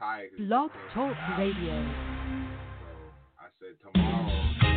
tired. Blog Talk Radio. I said tomorrow.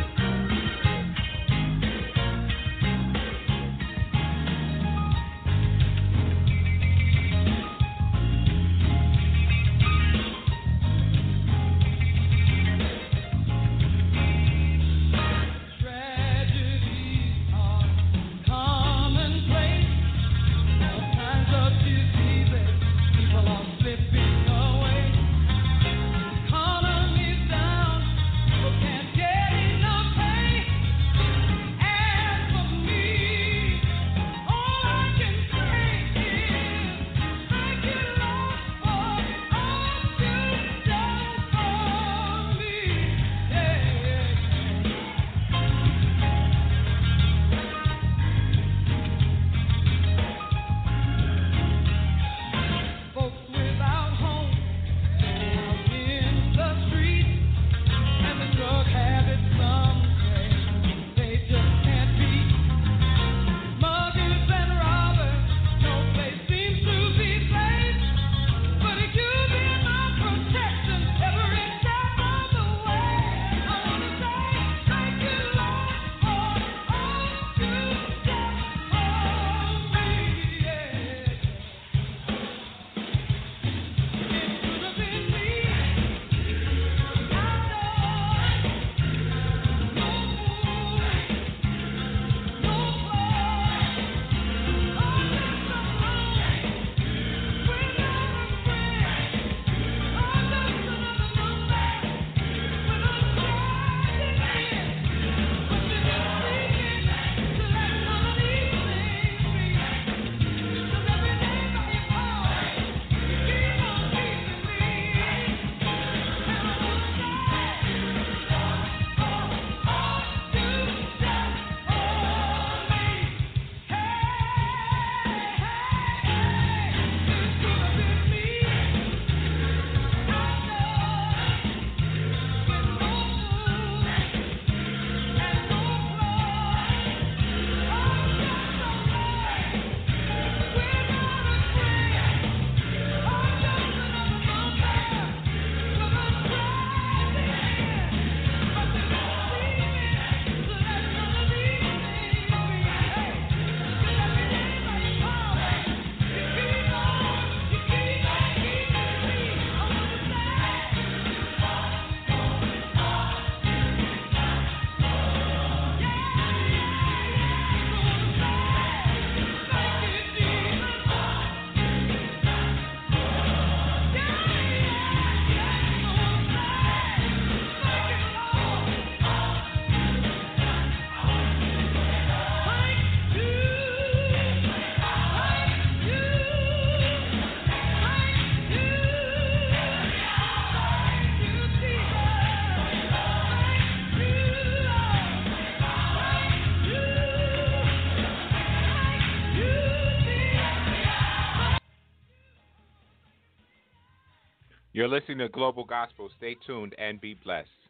You're listening to Global Gospel. Stay tuned and be blessed.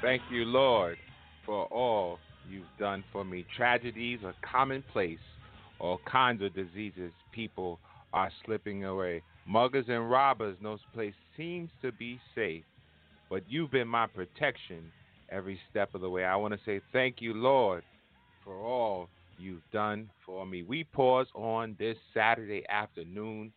Thank you, Lord, for all you've done for me. Tragedies are commonplace. All kinds of diseases, people are slipping away. Muggers and robbers, no place seems to be safe. But you've been my protection every step of the way. I want to say thank you, Lord, for all you've done for me. We pause on this Saturday afternoon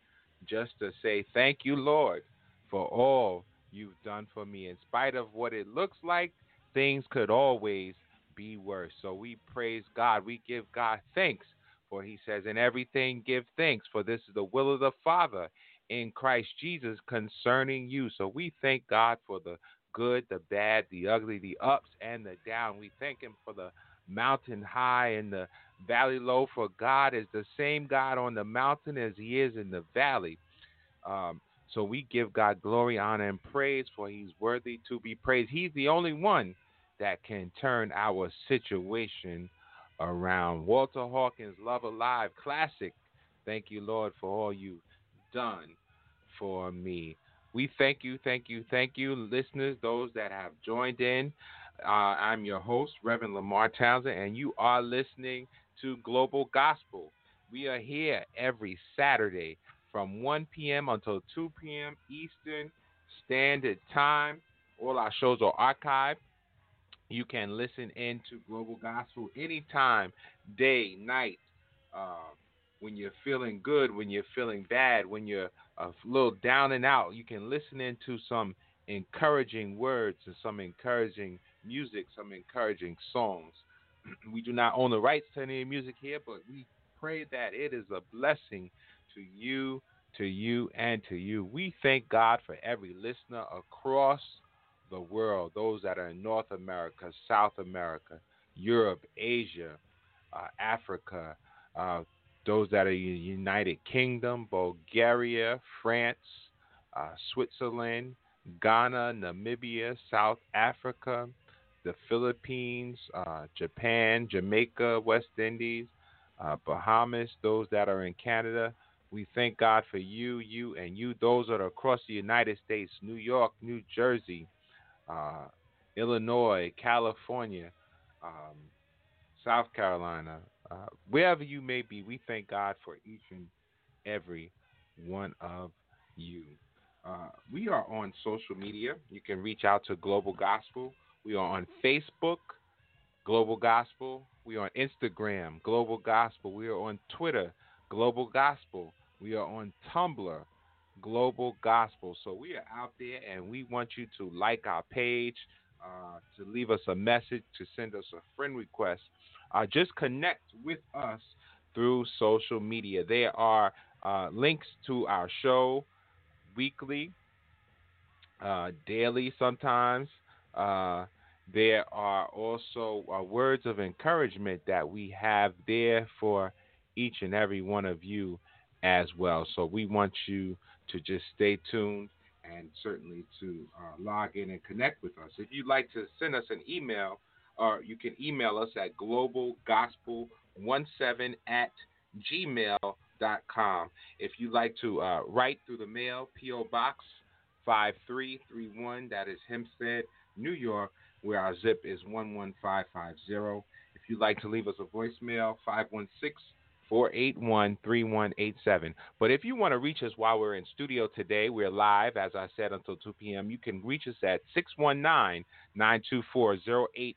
just to say thank you, Lord, for all you've done for me. In spite of what it looks like, things could always be worse. So we praise God. We give God thanks, for he says, In everything give thanks, for this is the will of the Father in Christ Jesus concerning you. So we thank God for the good, the bad, the ugly, the ups and the down. We thank him for the mountain high and the valley low, for God is the same God on the mountain as he is in the valley. Um, so we give God glory, honor, and praise, for he's worthy to be praised. He's the only one that can turn our situation around. Walter Hawkins, Love Alive, classic. Thank you, Lord, for all you've done for me. We thank you, thank you, thank you, listeners, those that have joined in. Uh, I'm your host, Reverend Lemarr Townsend, and you are listening to Global Gospel. We are here every Saturday from 1 p.m. until 2 p.m. Eastern Standard Time. All our shows are archived you can listen in to Global Gospel anytime, day, night, uh, when you're feeling good, when you're feeling bad, when you're a little down and out. You can listen into some encouraging words and some encouraging music, some encouraging songs. we do not own the rights to any music here, but we pray that it is a blessing to you, to you, and to you. We thank God for every listener across the world, those that are in North America, South America, Europe, Asia, uh, Africa, uh, those that are in the United Kingdom, Bulgaria, France, uh, Switzerland, Ghana, Namibia, South Africa, the Philippines, uh, Japan, Jamaica, West Indies, uh, Bahamas, those that are in Canada. We thank God for you, you, and you, those that are across the United States, New York, New Jersey, uh, Illinois, California, um, South Carolina, uh, wherever you may be, we thank God for each and every one of you. Uh, we are on social media. You can reach out to Global Gospel. We are on Facebook, Global Gospel. We are on Instagram, Global Gospel. We are on Twitter, Global Gospel. We are on Tumblr, Global Gospel. So we are out there and we want you to like our page, uh, to leave us a message, to send us a friend request. Uh, just connect with us through social media. There are uh, links to our show weekly, uh, daily sometimes. Uh, there are also uh, words of encouragement that we have there for each and every one of you as well. So we want you to just stay tuned and certainly to uh, log in and connect with us. If you'd like to send us an email, or uh, you can email us at globalgospel17 at gmail.com. If you'd like to uh, write through the mail, P.O. Box 5331, that is Hempstead, New York, where our zip is 11550. If you'd like to leave us a voicemail, 516 481 3187. But if you want to reach us while we're in studio today, we're live, as I said, until 2 p.m. You can reach us at 619 924 0800.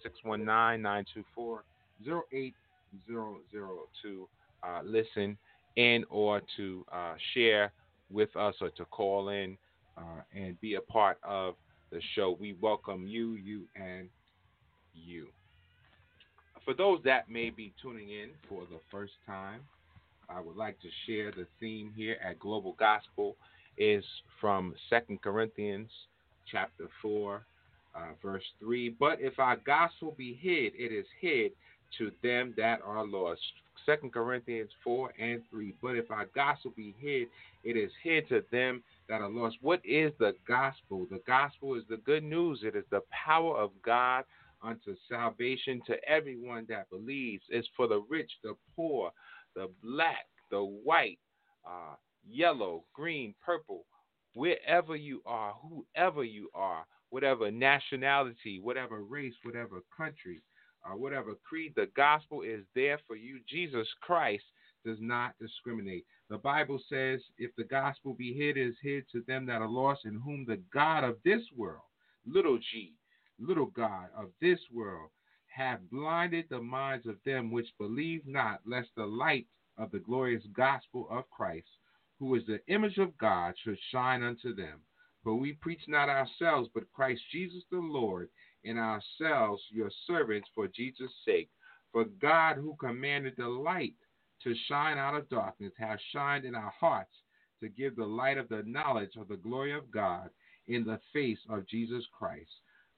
619 924 0800 to uh, listen in or to uh, share with us or to call in uh, and be a part of the show. We welcome you, you, and you for those that may be tuning in for the first time, I would like to share the theme here at Global Gospel is from Second Corinthians chapter 4, uh, verse 3. But if our gospel be hid, it is hid to them that are lost. Second Corinthians 4 and 3. But if our gospel be hid, it is hid to them that are lost. What is the gospel? The gospel is the good news. It is the power of God unto salvation to everyone that believes. It's for the rich, the poor, the black, the white, uh, yellow, green, purple, wherever you are, whoever you are, whatever nationality, whatever race, whatever country, uh, whatever creed. The gospel is there for you. Jesus Christ does not discriminate. The Bible says, if the gospel be hid, it is hid to them that are lost, in whom the God of this world, little g, little God of this world, have blinded the minds of them which believe not, lest the light of the glorious gospel of Christ, who is the image of God, should shine unto them. For we preach not ourselves, but Christ Jesus the Lord, and ourselves your servants for Jesus' sake. For God, who commanded the light to shine out of darkness, has shined in our hearts to give the light of the knowledge of the glory of God in the face of Jesus Christ.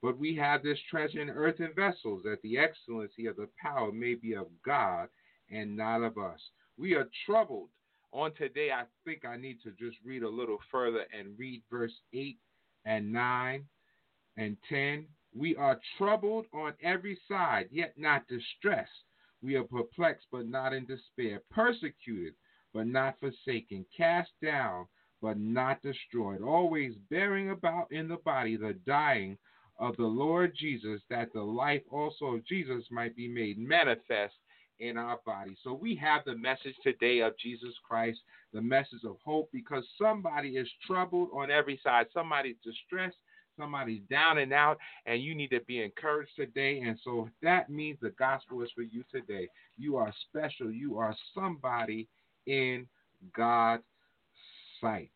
But we have this treasure in earthen vessels, that the excellency of the power may be of God and not of us. We are troubled. On today, I think I need to just read a little further and read verse 8 and 9 and 10. We are troubled on every side, yet not distressed. We are perplexed, but not in despair, persecuted, but not forsaken, cast down, but not destroyed, always bearing about in the body the dying of the Lord Jesus, that the life also of Jesus might be made manifest in our body. So we have the message today of Jesus Christ, the message of hope, because somebody is troubled on every side. Somebody's distressed. Somebody's down and out, and you need to be encouraged today. And so that means the gospel is for you today. You are special. You are somebody in God's sight.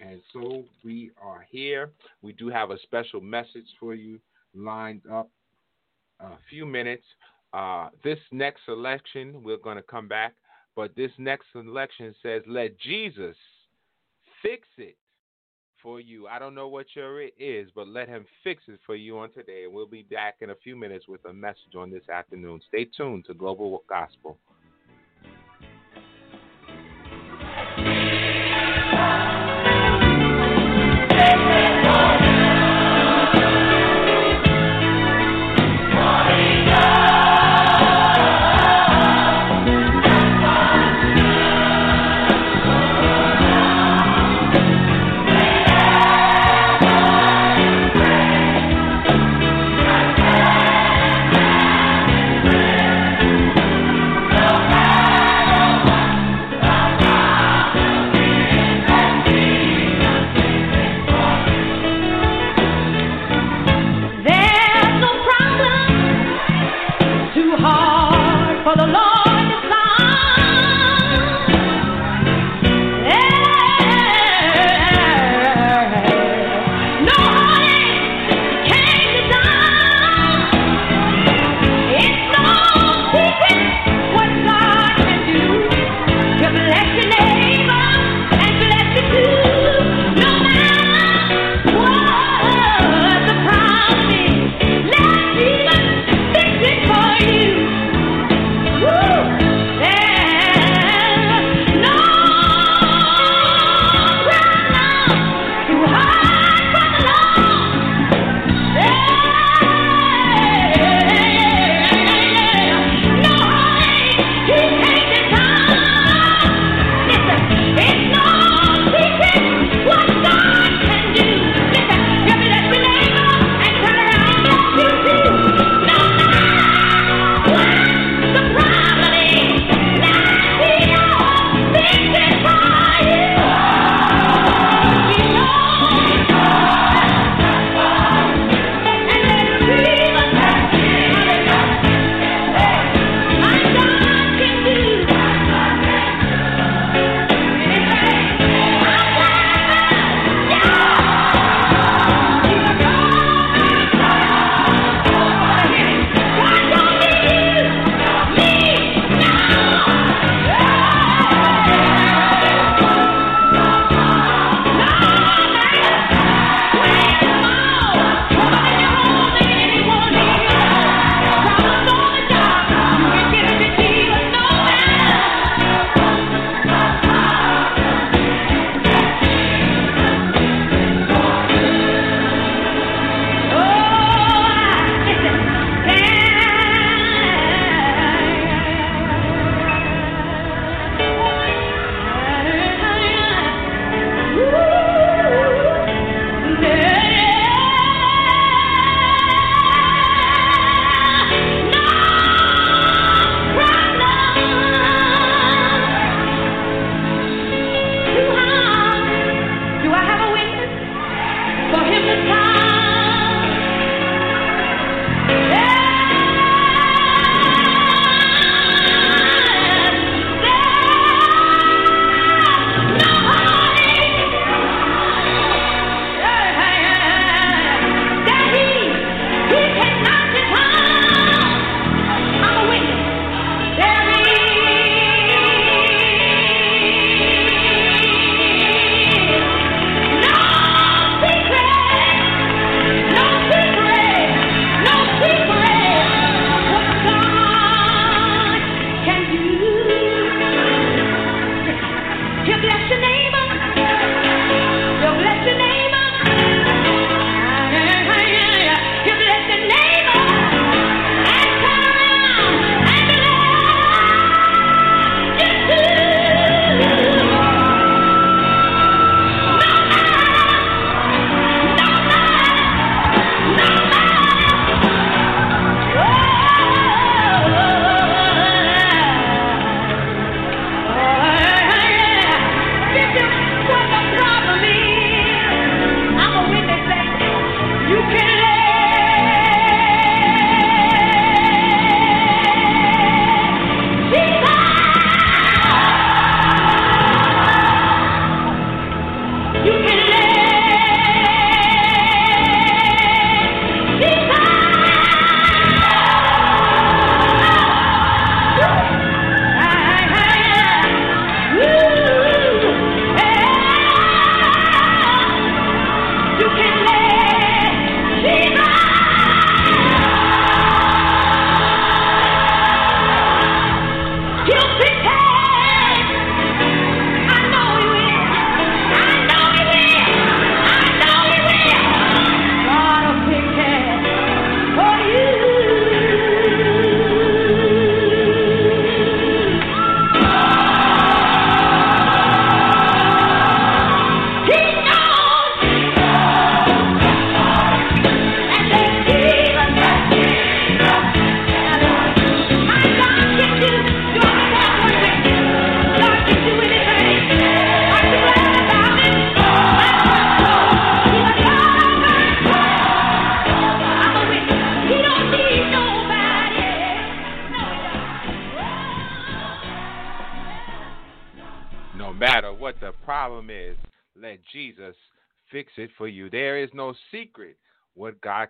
And so we are here. We do have a special message for you lined up a few minutes. Uh, this next selection, we're going to come back, but this next selection says, Let Jesus fix it for you. I don't know what your it is, but let him fix it for you on today. And we'll be back in a few minutes with a message on this afternoon. Stay tuned to Global Gospel.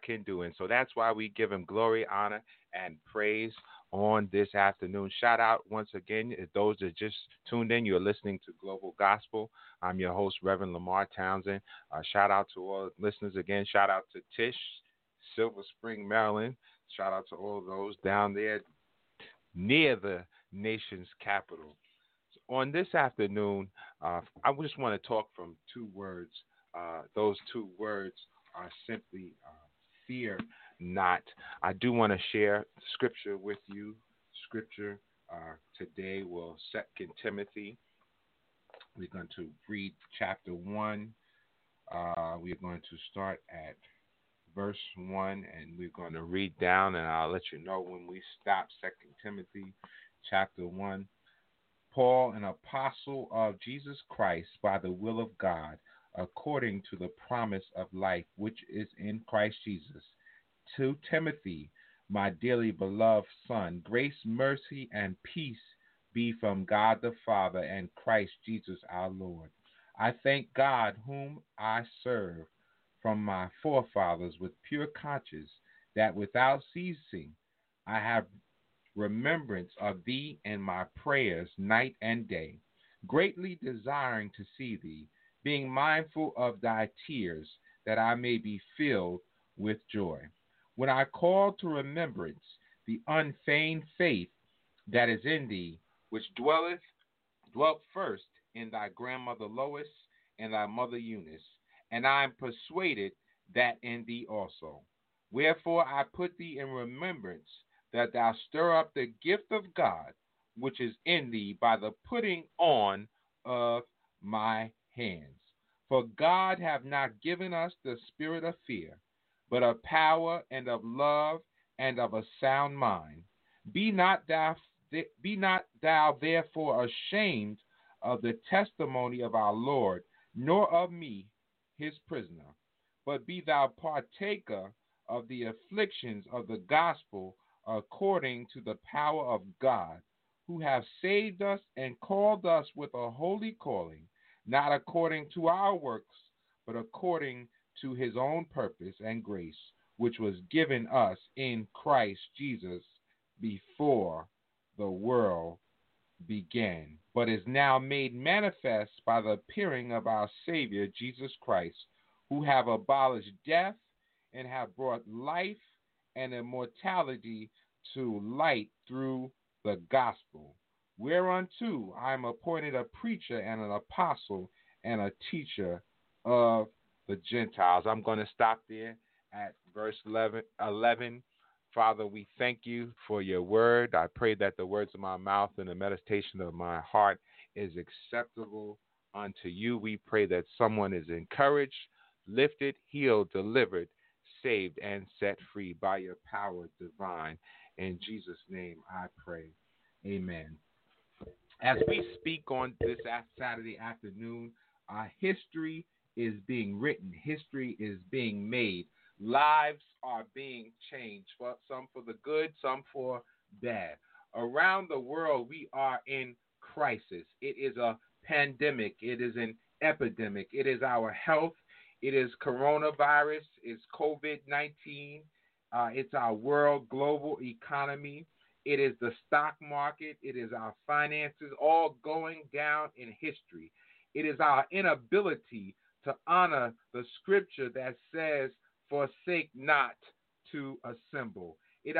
Can do. And so that's why we give him glory, honor, and praise on this afternoon. Shout out once again, to those that just tuned in, you're listening to Global Gospel. I'm your host, Reverend Lemarr Townsend. Uh, shout out to all listeners again. Shout out to Tish, Silver Spring, Maryland. Shout out to all those down there near the nation's capital. On this afternoon, uh, I just want to talk from two words. Uh, those two words are simply uh, fear not. I do want to share scripture with you. Scripture uh, today will Second Timothy. We're going to read chapter one. Uh, we're going to start at verse one, and we're going to read down, and I'll let you know when we stop. Second Timothy, chapter one. Paul, an apostle of Jesus Christ by the will of God, according to the promise of life which is in Christ Jesus to Timothy, my dearly beloved son, grace, mercy, and peace be from God the Father and Christ Jesus our Lord. I thank God, whom I serve from my forefathers with pure conscience, that without ceasing I have remembrance of thee in my prayers night and day, greatly desiring to see thee, being mindful of thy tears, that I may be filled with joy when I call to remembrance the unfeigned faith that is in thee, which dwelleth dwelt first in thy grandmother Lois and thy mother Eunice, and I am persuaded that in thee also. Wherefore I put thee in remembrance that thou stir up the gift of God which is in thee by the putting on of my hands. For God hath not given us the spirit of fear, but of power and of love and of a sound mind. Be not thou be not thou therefore ashamed of the testimony of our Lord, nor of me, his prisoner, but be thou partaker of the afflictions of the gospel according to the power of God, who have saved us and called us with a holy calling, not according to our works, but according to his own purpose and grace, which was given us in Christ Jesus before the world began, but is now made manifest by the appearing of our Savior Jesus Christ, who have abolished death and have brought life and immortality to light through the gospel, whereunto I am appointed a preacher and an apostle and a teacher of the Gentiles. I'm going to stop there at verse 11, 11. Father, we thank you for your word. I pray that the words of my mouth and the meditation of my heart is acceptable unto you. We pray that someone is encouraged, lifted, healed, delivered, saved, and set free by your power divine. In Jesus' name I pray. Amen. As we speak on this Saturday afternoon, our history is being written, history is being made, lives are being changed, for some for the good, some for bad. Around the world, we are in crisis. It is a pandemic, it is an epidemic, it is our health, it is coronavirus, it's COVID 19, uh, it's our world global economy. It is the stock market. It is our finances all going down in history. It is our inability to honor the scripture that says, Forsake not to assemble. It,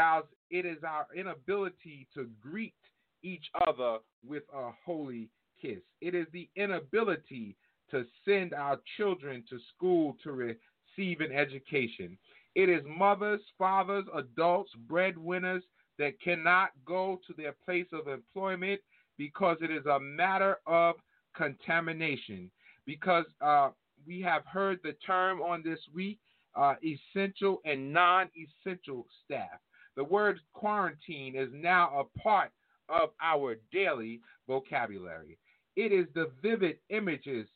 it is our inability to greet each other with a holy kiss. It is the inability to send our children to school to receive an education. It is mothers, fathers, adults, breadwinners that cannot go to their place of employment because it is a matter of contamination. Because uh, we have heard the term on this week uh, essential and non essential staff. The word quarantine is now a part of our daily vocabulary. It is the vivid images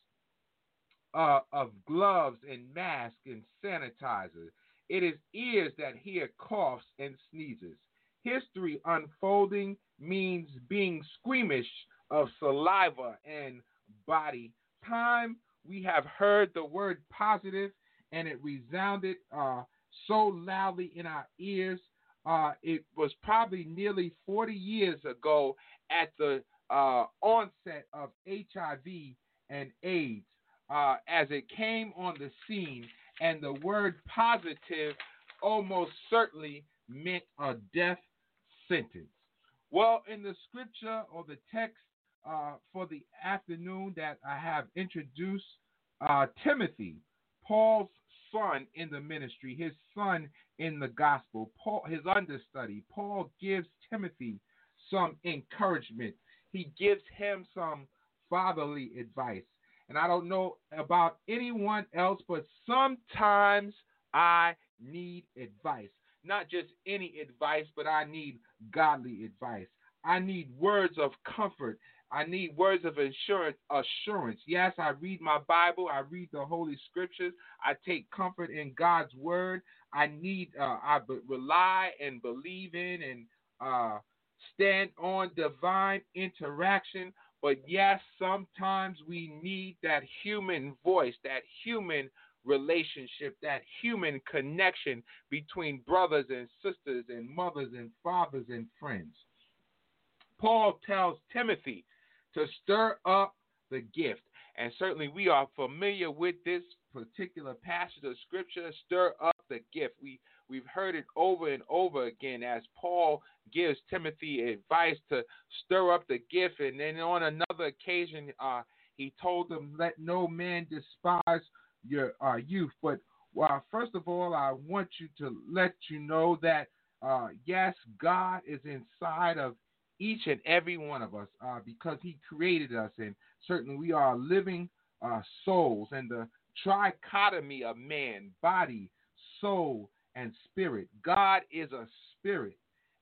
uh, of gloves and masks and sanitizers. It is ears that hear coughs and sneezes. History unfolding means being squeamish of saliva and body. Time we have heard the word positive and it resounded uh, so loudly in our ears, uh, it was probably nearly 40 years ago at the uh, onset of HIV and AIDS. Uh, as it came on the scene, and the word positive almost certainly meant a death sentence. Well, in the scripture or the text uh, for the afternoon that I have introduced, uh, Timothy, Paul's son in the ministry, his son in the gospel, Paul, his understudy, Paul gives Timothy some encouragement. He gives him some fatherly advice. And I don't know about anyone else, but sometimes I need advice. Not just any advice, but I need godly advice. I need words of comfort. I need words of assurance. Assurance. Yes, I read my Bible. I read the Holy Scriptures. I take comfort in God's Word. I need. Uh, I rely and believe in and uh, stand on divine interaction. But yes, sometimes we need that human voice, that human relationship, that human connection between brothers and sisters and mothers and fathers and friends. Paul tells Timothy to stir up the gift. And certainly we are familiar with this particular passage of scripture, stir up the gift. We we've heard it over and over again as Paul gives Timothy advice to stir up the gift. And then on another occasion, uh, he told him, Let no man despise your uh, youth. But well, first of all, I want you to let you know that uh, yes, God is inside of each and every one of us uh, because He created us, and certainly we are living uh, souls. And the trichotomy of man, body, soul, and spirit. God is a spirit,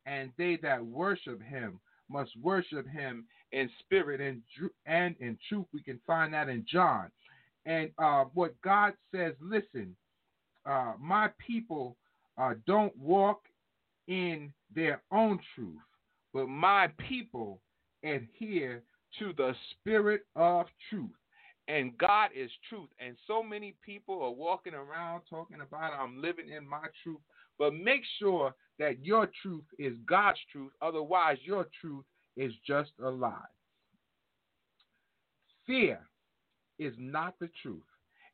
and they that worship Him must worship Him in spirit and and in truth. We can find that in John. And uh, what God says, listen, uh, my people uh, don't walk in their own truth, but my people adhere to the spirit of truth. And God is truth. And so many people are walking around talking about, I'm living in my truth. But make sure that your truth is God's truth. Otherwise, your truth is just a lie. Fear is not the truth.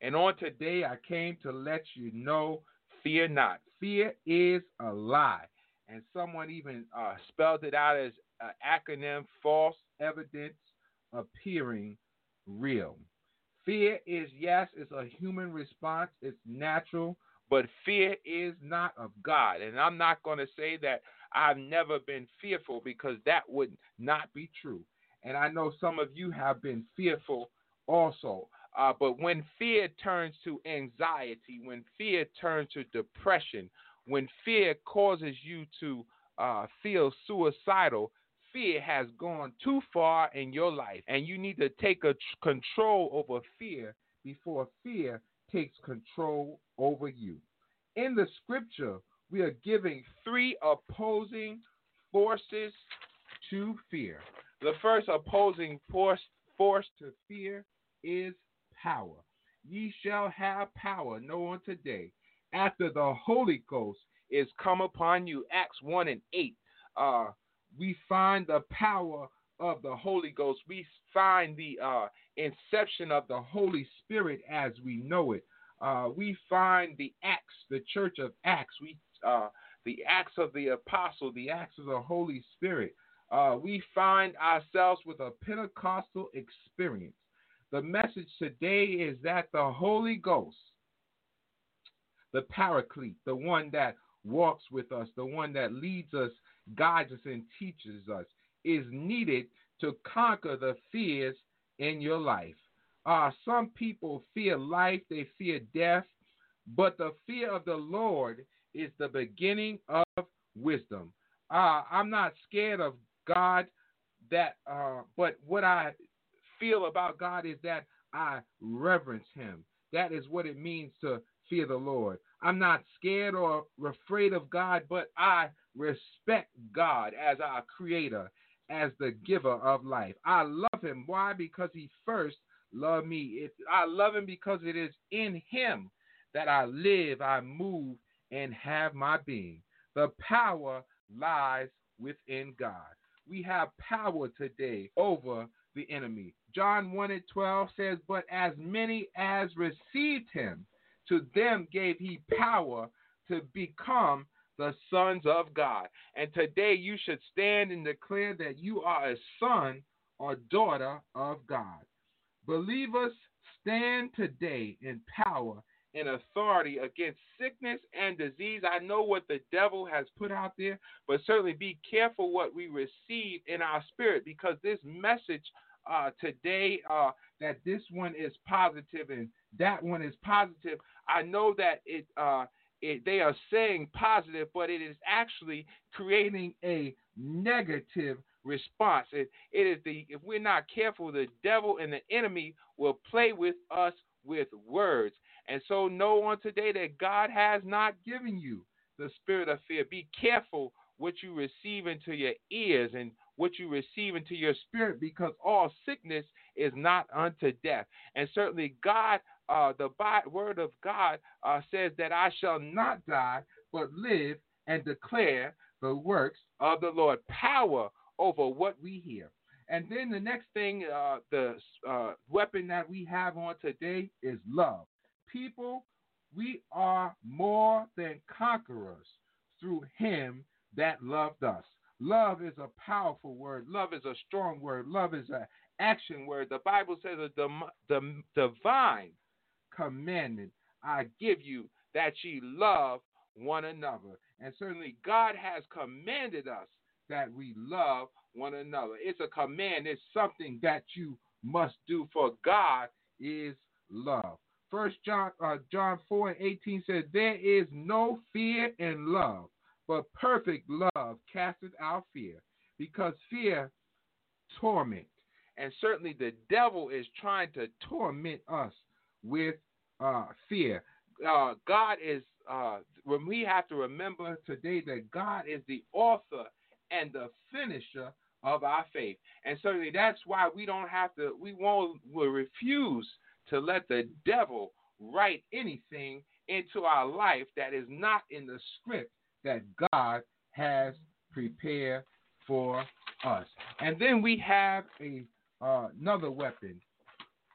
And on today, I came to let you know fear not. Fear is a lie and someone even uh, spelled it out as an acronym false evidence appearing real. Fear is, yes, it's a human response, it's natural, but fear is not of God. And I'm not going to say that I've never been fearful because that would not be true. And I know some of you have been fearful also. Uh, but when fear turns to anxiety, when fear turns to depression, when fear causes you to uh, feel suicidal, fear has gone too far in your life, and you need to take control over fear before fear takes control over you. In the scripture, we are giving three opposing forces to fear. The first opposing force, force to fear is power. Ye shall have power, know on today, after the Holy Ghost is come upon you. Acts 1 and 8. Uh, we find the power of the Holy Ghost. We find the uh, inception of the Holy Spirit as we know it. Uh, we find the Acts, the Church of Acts. We uh, the Acts of the Apostle, the Acts of the Holy Spirit. Uh, we find ourselves with a Pentecostal experience. The message today is that the Holy Ghost the paraclete, the one that walks with us, the one that leads us, guides us, and teaches us, is needed to conquer the fears in your life. Uh, some people fear life, they fear death, but the fear of the Lord is the beginning of wisdom. Uh, I'm not scared of God, that, uh, but what I feel about God is that I reverence Him. That is what it means to fear the Lord. I'm not scared or afraid of God, but I respect God as our creator, as the giver of life. I love him. Why? Because he first love me. If I love him because it is in him that I live, I move, and have my being. The power lies within God. We have power today over the enemy. John 1 and 12 says, But as many as received him, to them gave he power to become the sons of God. And today you should stand and declare that you are a son or daughter of God. Believers stand today in power and authority against sickness and disease. I know what the devil has put out there, but certainly be careful what we receive in our spirit because this message uh, today uh, that this one is positive and that one is positive. I know that it, uh, it they are saying positive, but it is actually creating a negative response. It, it is the if we're not careful, the devil and the enemy will play with us with words. And so know on today that God has not given you the spirit of fear. Be careful what you receive into your ears and what you receive into your spirit because all sickness is not unto death. And certainly God, uh, the word of God uh, says that I shall not die but live and declare the works of the Lord. Power over what we hear. And then the next thing, uh, the uh, weapon that we have on today is love. People, we are more than conquerors through Him that loved us. Love is a powerful word. Love is a strong word. Love is an action word. The Bible says a the divine commandment I give you that ye love one another. And certainly God has commanded us that we love one another. It's a command, it's something that you must do, for God is love. First John uh, John 4 and 18 says, There is no fear in love, but perfect love casteth out fear, because fear torment. And certainly the devil is trying to torment us with uh, fear. Uh, God is, uh, when we have to remember today that God is the author and the finisher of our faith. And certainly that's why we don't have to, we won't, refuse to let the devil write anything into our life that is not in the script that God has prepared for us. And then we have a uh, another weapon.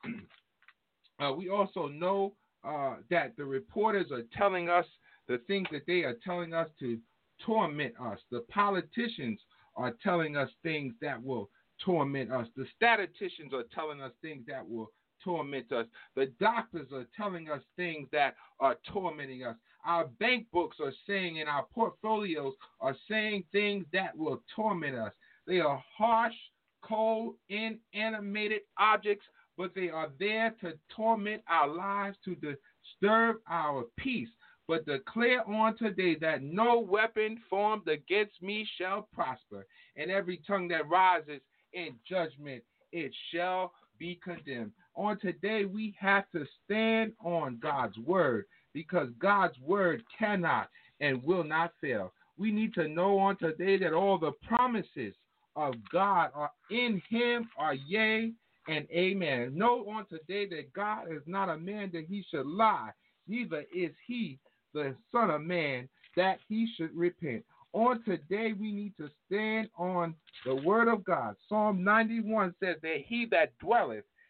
uh, we also know uh, that the reporters are telling us the things that they are telling us to torment us. The politicians are telling us things that will torment us. The statisticians are telling us things that will torment us. The doctors are telling us things that are tormenting us. Our bank books are saying and our portfolios are saying things that will torment us. They are harsh, cold, inanimated objects, but they are there to torment our lives, to disturb our peace but declare on today that no weapon formed against me shall prosper, and every tongue that rises in judgment it shall be condemned. On today, we have to stand on God's word because God's word cannot and will not fail. We need to know on today that all the promises of God are in Him, are yea and amen. Know on today that God is not a man that he should lie, neither is he the Son of Man that he should repent. On today, we need to stand on the word of God. Psalm 91 says that he that dwelleth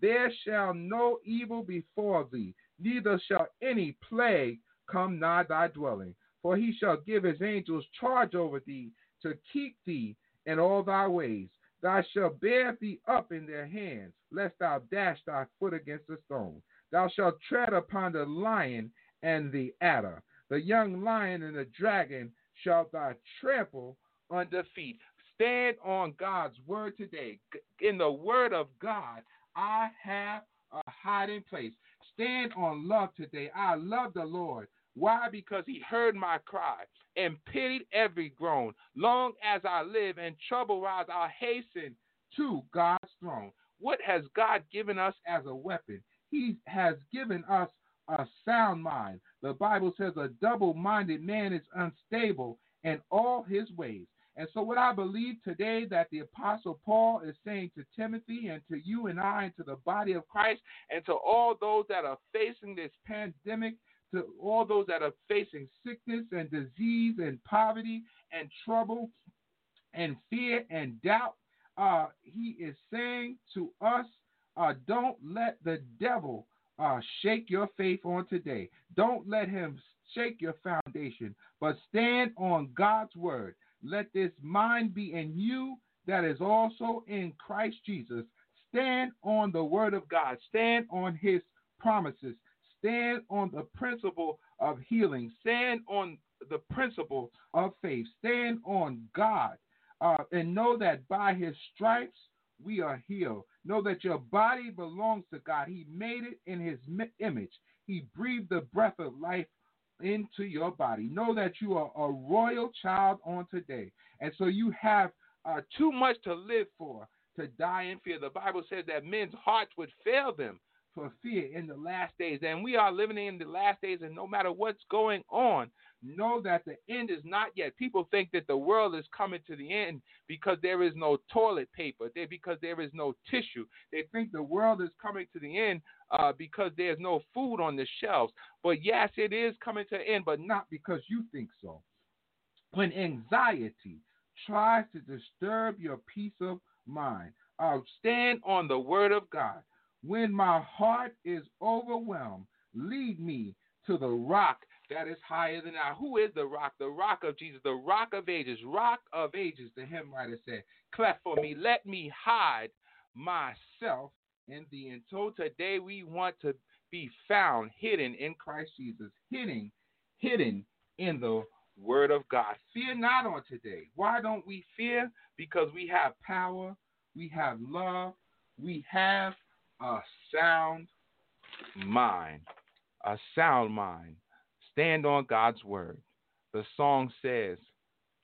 There shall no evil befall thee, neither shall any plague come nigh thy dwelling. For he shall give his angels charge over thee to keep thee in all thy ways. Thou shalt bear thee up in their hands, lest thou dash thy foot against a stone. Thou shalt tread upon the lion and the adder, the young lion and the dragon shalt thou trample under feet. Stand on God's word today. In the word of God, I have a hiding place. Stand on love today. I love the Lord. Why? Because he heard my cry and pitied every groan. Long as I live and trouble rise, I'll hasten to God's throne. What has God given us as a weapon? He has given us a sound mind. The Bible says a double minded man is unstable in all his ways. And so, what I believe today that the Apostle Paul is saying to Timothy and to you and I and to the body of Christ and to all those that are facing this pandemic, to all those that are facing sickness and disease and poverty and trouble and fear and doubt, uh, he is saying to us, uh, don't let the devil uh, shake your faith on today. Don't let him shake your foundation, but stand on God's word. Let this mind be in you that is also in Christ Jesus. Stand on the word of God. Stand on his promises. Stand on the principle of healing. Stand on the principle of faith. Stand on God. Uh, and know that by his stripes we are healed. Know that your body belongs to God. He made it in his image. He breathed the breath of life into your body. Know that you are a royal child on today. And so you have uh, too much to live for to die in fear. The Bible says that men's hearts would fail them for fear in the last days. And we are living in the last days, and no matter what's going on, know that the end is not yet. People think that the world is coming to the end because there is no toilet paper, because there is no tissue. They think the world is coming to the end uh, because there's no food on the shelves. But yes, it is coming to an end, but not because you think so. When anxiety tries to disturb your peace of mind, uh, stand on the word of God. When my heart is overwhelmed, lead me to the rock that is higher than I. Who is the rock? The rock of Jesus, the rock of ages, rock of ages, the hymn writer said. Cleft for me, let me hide myself And so today we want to be found hidden in Christ Jesus, hidden, hidden in the Word of God. Fear not on today. Why don't we fear? Because we have power, we have love, we have a sound mind. A sound mind. Stand on God's word. The song says,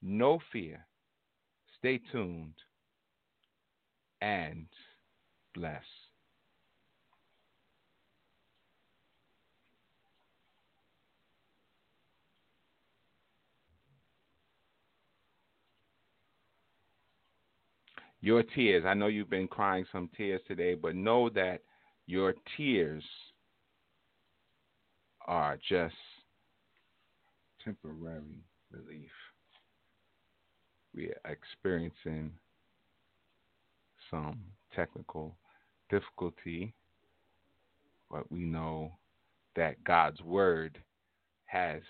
No fear. Stay tuned and bless. Your tears. I know you've been crying some tears today, but know that your tears are just temporary relief. We are experiencing some technical difficulty, but we know that God's word has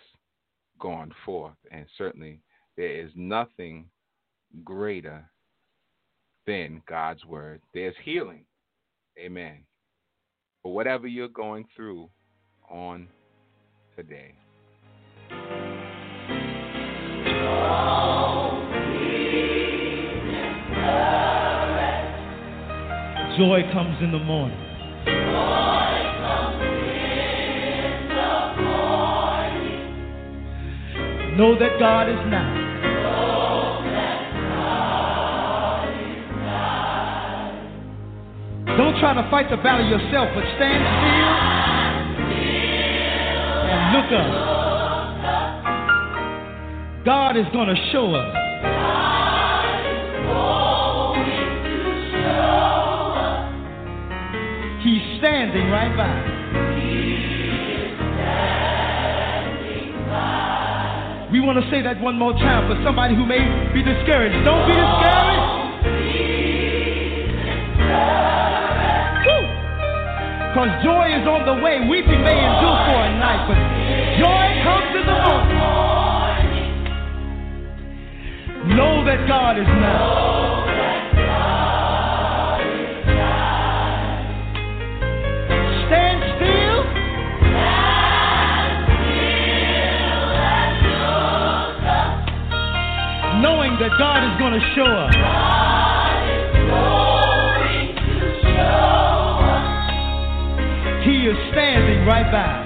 gone forth, and certainly there is nothing greater than God's word. There's healing. Amen. For whatever you're going through on today. Joy comes in the morning. Know that God is now. Don't try to fight the battle yourself, but stand still and look up. God is going to show us. He's standing right by. We want to say that one more time for somebody who may be discouraged. Don't be discouraged. Because joy is on the way. Weeping may endure for a night, but joy comes in the morning. Know that God is now. that God is going to show up. He is standing right by.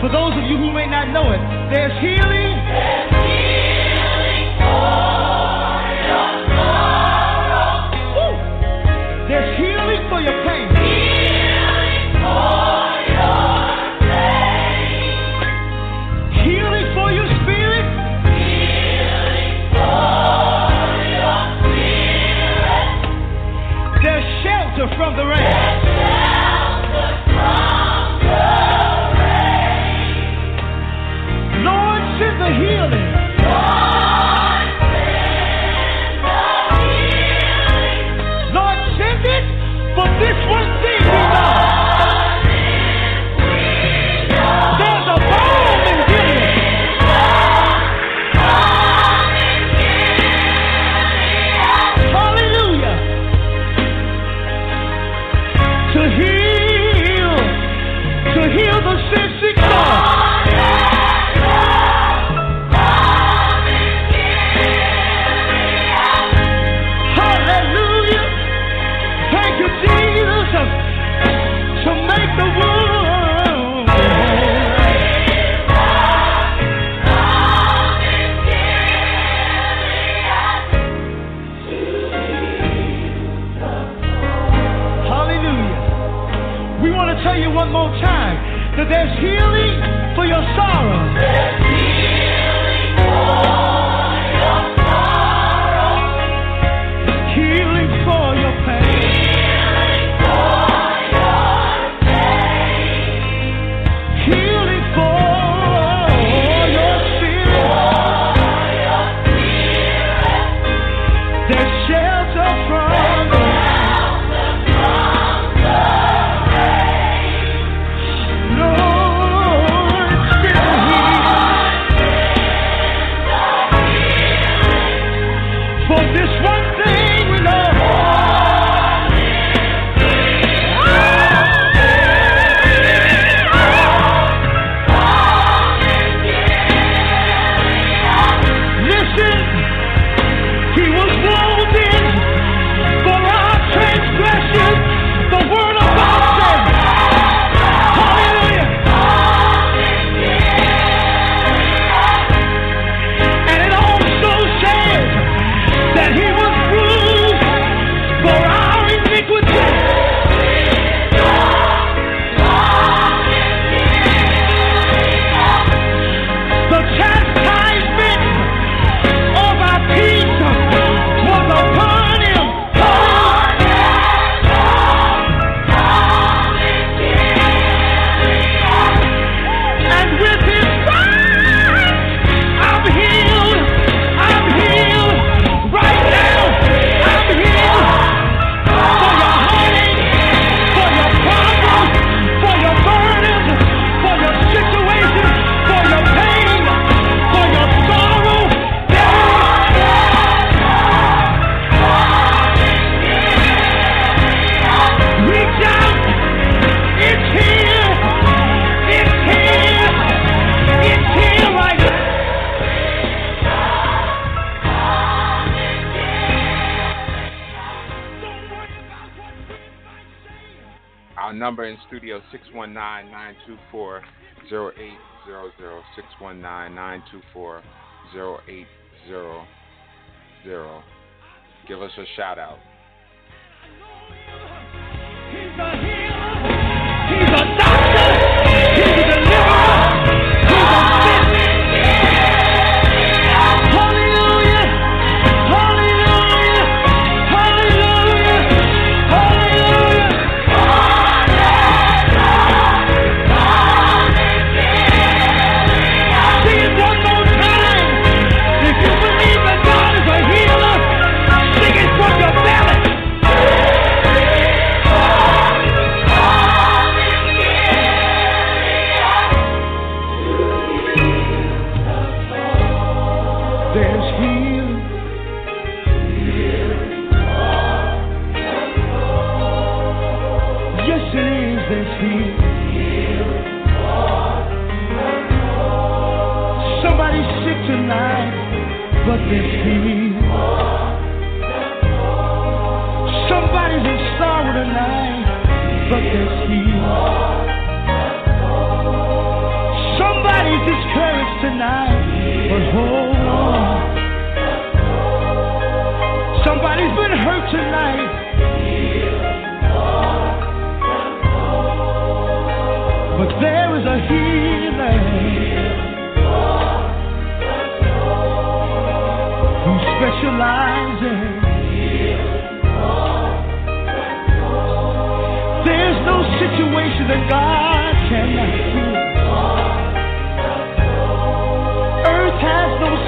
For those of you who may not know it, there's healing. studio 619-924-0800, 619-924-0800. Give us a shout out. He's a healer. He's a doctor.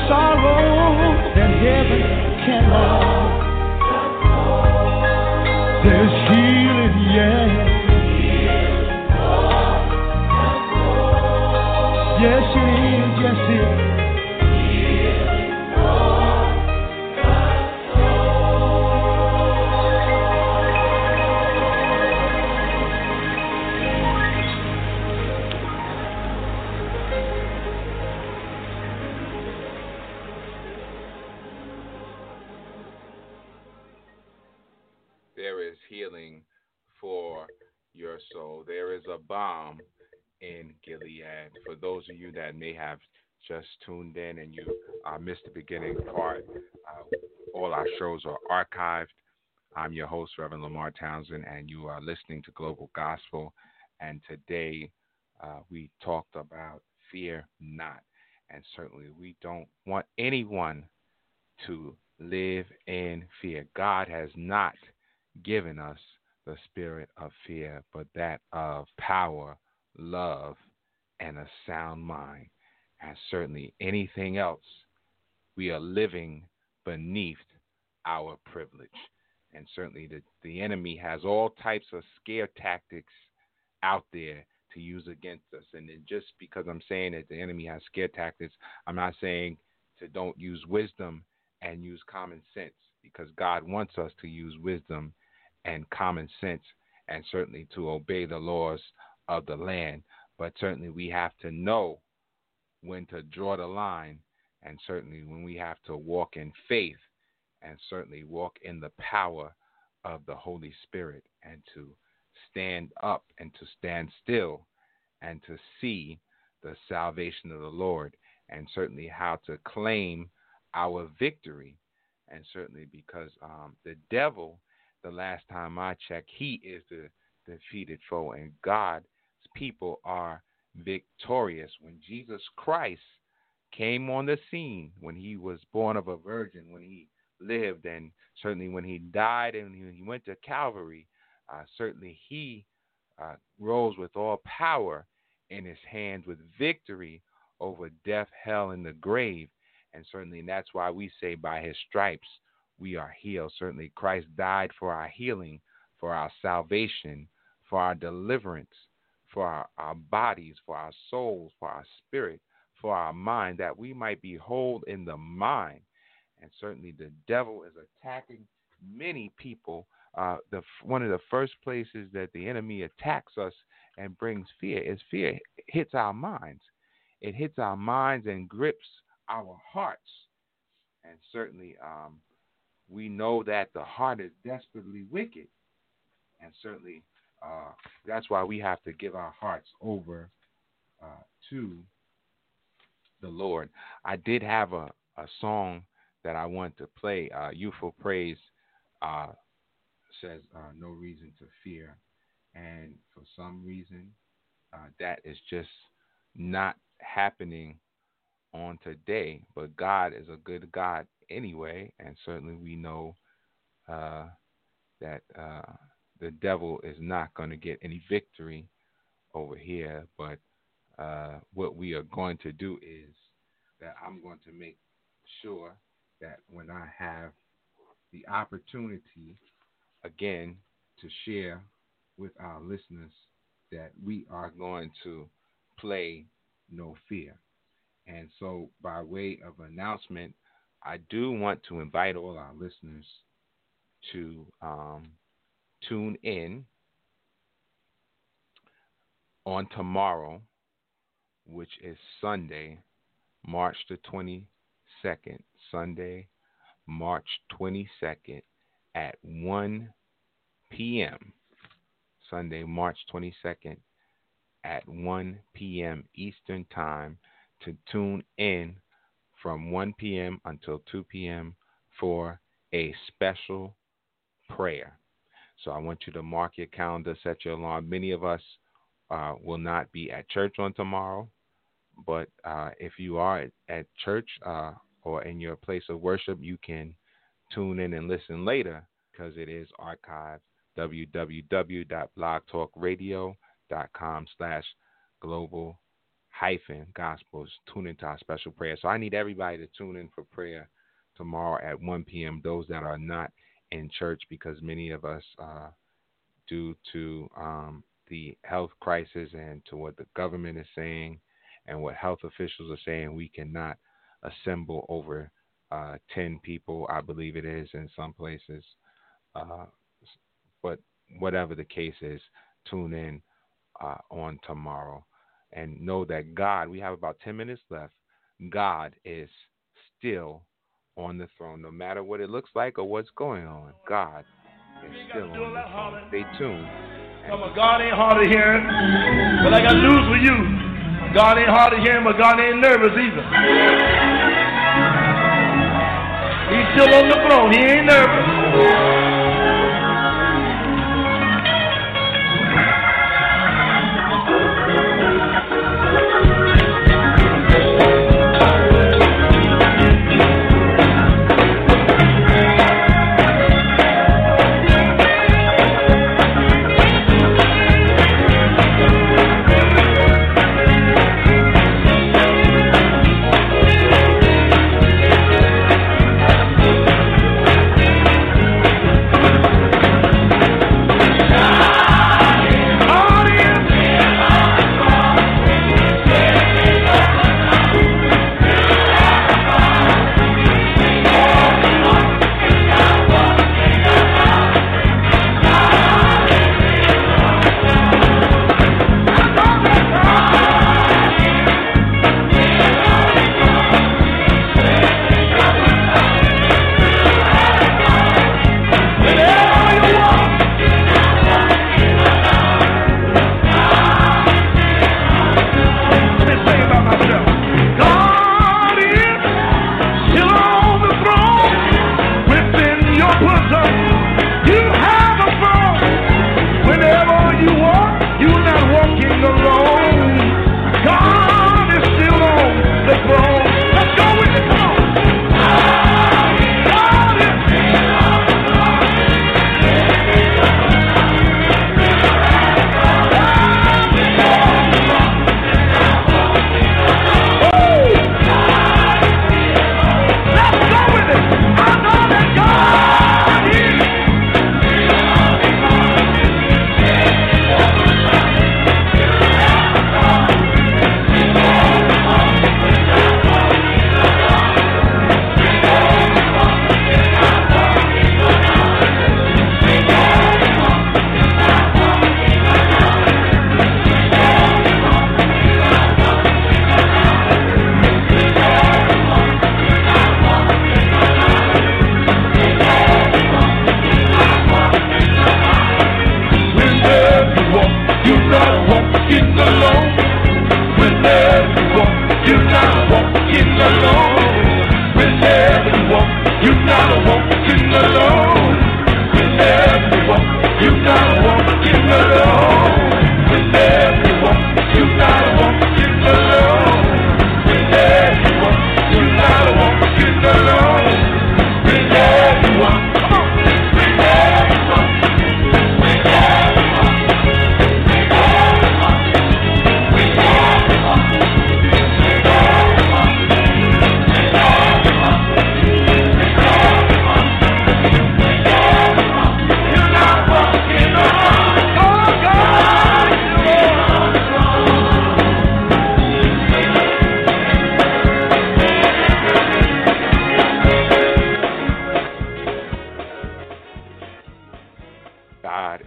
Sorrow that heaven cannot. That may have just tuned in and you uh, missed the beginning part, uh, all our shows are archived. I'm your host, Reverend Lemarr Townsend, and you are listening to Global Gospel. And today uh, we talked about fear not. And certainly we don't want anyone to live in fear. God has not given us the spirit of fear, but that of power, love, and a sound mind. As certainly anything else, we are living beneath our privilege. And certainly the, the enemy has all types of scare tactics out there to use against us. And just because I'm saying that the enemy has scare tactics, I'm not saying to don't use wisdom and use common sense because God wants us to use wisdom and common sense and certainly to obey the laws of the land. But certainly we have to know when to draw the line and certainly when we have to walk in faith and certainly walk in the power of the Holy Spirit and to stand up and to stand still and to see the salvation of the Lord and certainly how to claim our victory. And certainly because um, the devil, the last time I checked, he is the defeated foe, and God's people are victorious. When Jesus Christ came on the scene, when he was born of a virgin, when he lived, and certainly when he died and he went to Calvary, uh, certainly he uh, rose with all power in his hands with victory over death, hell, and the grave. And certainly that's why we say by his stripes we are healed. Certainly Christ died for our healing, for our salvation, for our deliverance, for our, our bodies, for our souls, for our spirit, for our mind, that we might be whole in the mind. And certainly the devil is attacking many people. Uh, the one of the first places that the enemy attacks us and brings fear is fear hits our minds. It hits our minds and grips our hearts. And certainly, um, we know that the heart is desperately wicked. And certainly, uh, that's why we have to give our hearts over uh, to the Lord. I did have a, a song that I want to play. Uh, Youthful Praise uh, says, uh, No Reason to Fear. And for some reason, uh, that is just not happening on today. But God is a good God anyway. And certainly we know that the devil is not going to get any victory over here. But uh, what we are going to do is that I'm going to make sure that when I have the opportunity again to share with our listeners that we are going to play No Fear. And so, by way of announcement, I do want to invite all our listeners to um, tune in on tomorrow, which is Sunday, March the 22nd. Sunday, March 22nd at 1 p.m. Sunday, March 22nd at 1 p.m. Eastern Time to tune in from 1 p.m. until 2 p.m. for a special prayer. So I want you to mark your calendar, set your alarm. Many of us uh, will not be at church on tomorrow. But uh, if you are at, at church uh, or in your place of worship, you can tune in and listen later because it is archived www.blogtalkradio.com slash global hyphen gospels. Tune into our special prayer. So I need everybody to tune in for prayer tomorrow at 1 p.m. Those that are not in church, because many of us, uh, due to um, the health crisis and to what the government is saying and what health officials are saying, we cannot assemble over uh, 10 people, I believe it is in some places. Uh, but whatever the case is, tune in uh, on tomorrow and know that God, we have about 10 minutes left. God is still on the throne, no matter what it looks like or what's going on. God is still on the throne. Stay tuned. Come on, God ain't hard of hearing, but I got news for you. God ain't hard of hearing, but God ain't nervous either. He's still on the throne. He ain't nervous.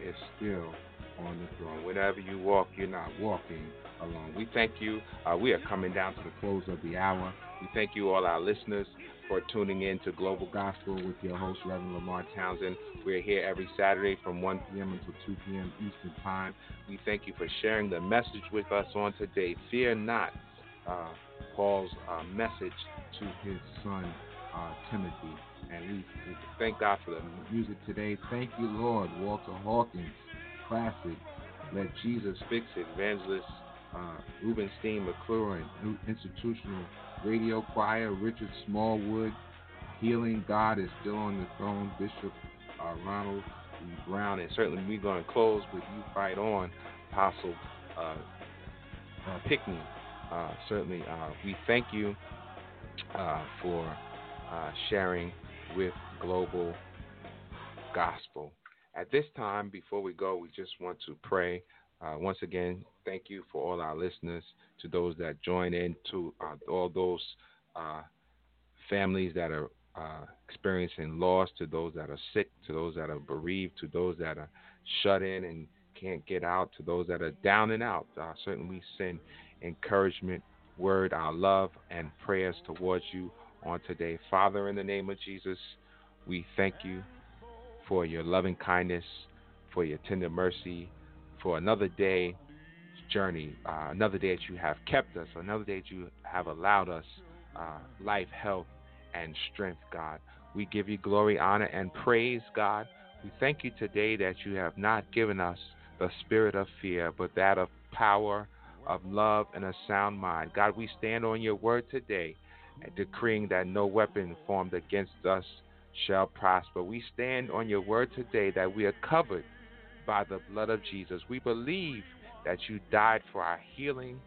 Is still on the throne. Whenever you walk, you're not walking alone. We thank you. Uh, we are coming down to the close of the hour. We thank you, all our listeners, for tuning in to Global Gospel with your host, Reverend Lemarr Townsend. We're here every Saturday from 1 p.m. until 2 p.m. Eastern Time. We thank you for sharing the message with us on today. Fear not, uh, Paul's uh, message to his son, uh, Timothy. And we, we thank God for the music today. Thank you, Lord. Walter Hawkins, classic Let Jesus Fix It, Evangelist uh, Rubenstein McClure and New Institutional Radio Choir, Richard Smallwood, Healing God is still on the throne, Bishop uh, Ronald E. Brown, and certainly we're going to close with You Fight On, Apostle uh, uh, Pickney. Uh, certainly, uh, we thank you uh, for uh, sharing with Global Gospel. At this time, before we go, we just want to pray. Uh, once again, thank you for all our listeners, to those that join in, to uh, all those uh, families that are uh, experiencing loss, to those that are sick, to those that are bereaved, to those that are shut in and can't get out, to those that are down and out. Uh, certainly, we send encouragement, word, our love, and prayers towards you on today. Father, in the name of Jesus, we thank you for your loving kindness, for your tender mercy, for another day journey, uh, another day that you have kept us, another day that you have allowed us uh, life, health, and strength, God. We give you glory, honor, and praise, God. We thank you today that you have not given us the spirit of fear, but that of power, of love, and a sound mind. God, we stand on your word today, decreeing that no weapon formed against us shall prosper. We stand on your word today that we are covered by the blood of Jesus. We believe that you died for our healing,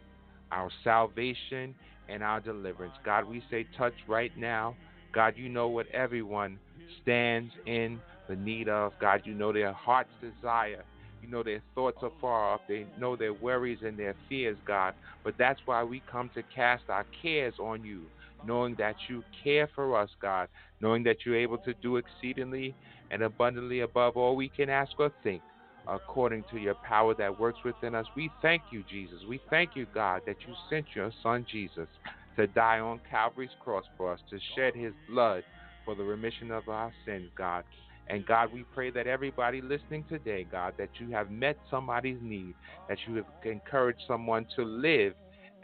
our salvation, and our deliverance. God, we say, touch right now. God, you know what everyone stands in the need of. God, you know their heart's desire. You know their thoughts are far off. They know their worries and their fears, God. But that's why we come to cast our cares on you, knowing that you care for us, God, knowing that you're able to do exceedingly and abundantly above all we can ask or think according to your power that works within us. We thank you, Jesus. We thank you, God, that you sent your son Jesus to die on Calvary's cross for us, to shed his blood for the remission of our sins, God. And God, we pray that everybody listening today, God, that you have met somebody's need, that you have encouraged someone to live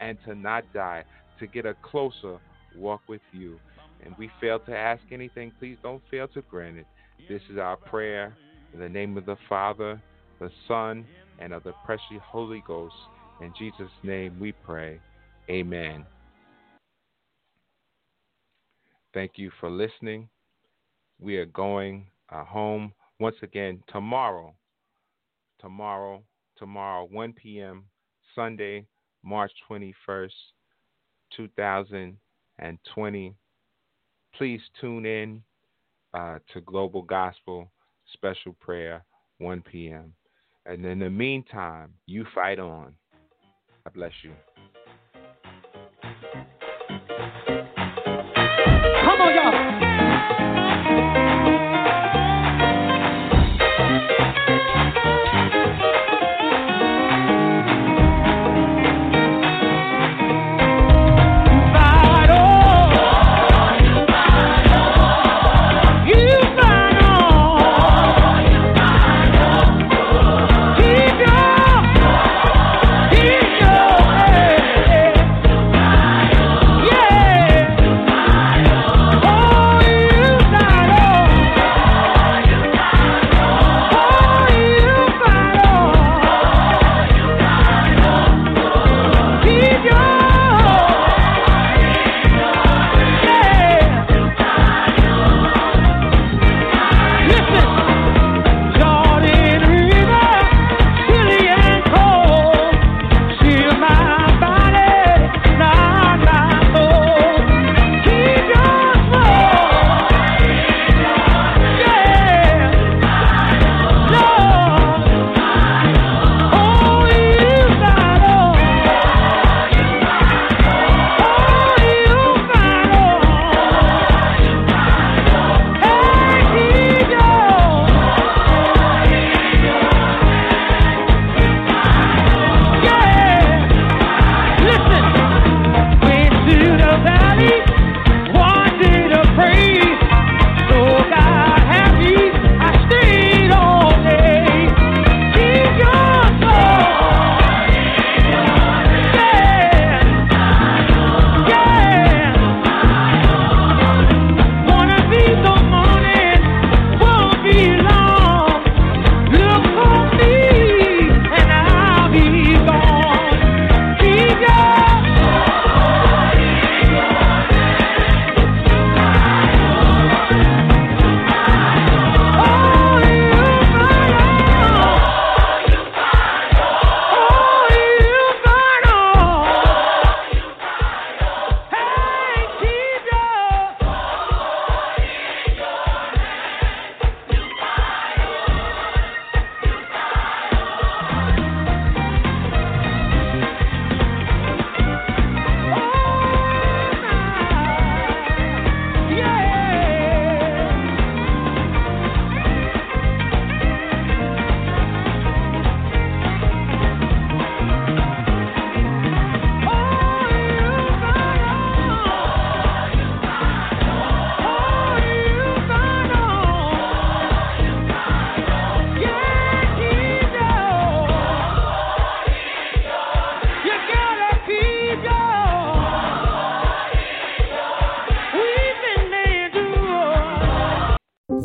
and to not die, to get a closer walk with you. And we fail to ask anything, please don't fail to grant it. This is our prayer in the name of the Father, the Son, and of the precious Holy Ghost. In Jesus' name we pray. Amen. Thank you for listening. We are going uh, home once again tomorrow. Tomorrow, tomorrow, 1 p.m., Sunday, March 21st, 2020. Please tune in uh, to Global Gospel Special Prayer, 1 p.m. And in the meantime, you fight on. God bless you.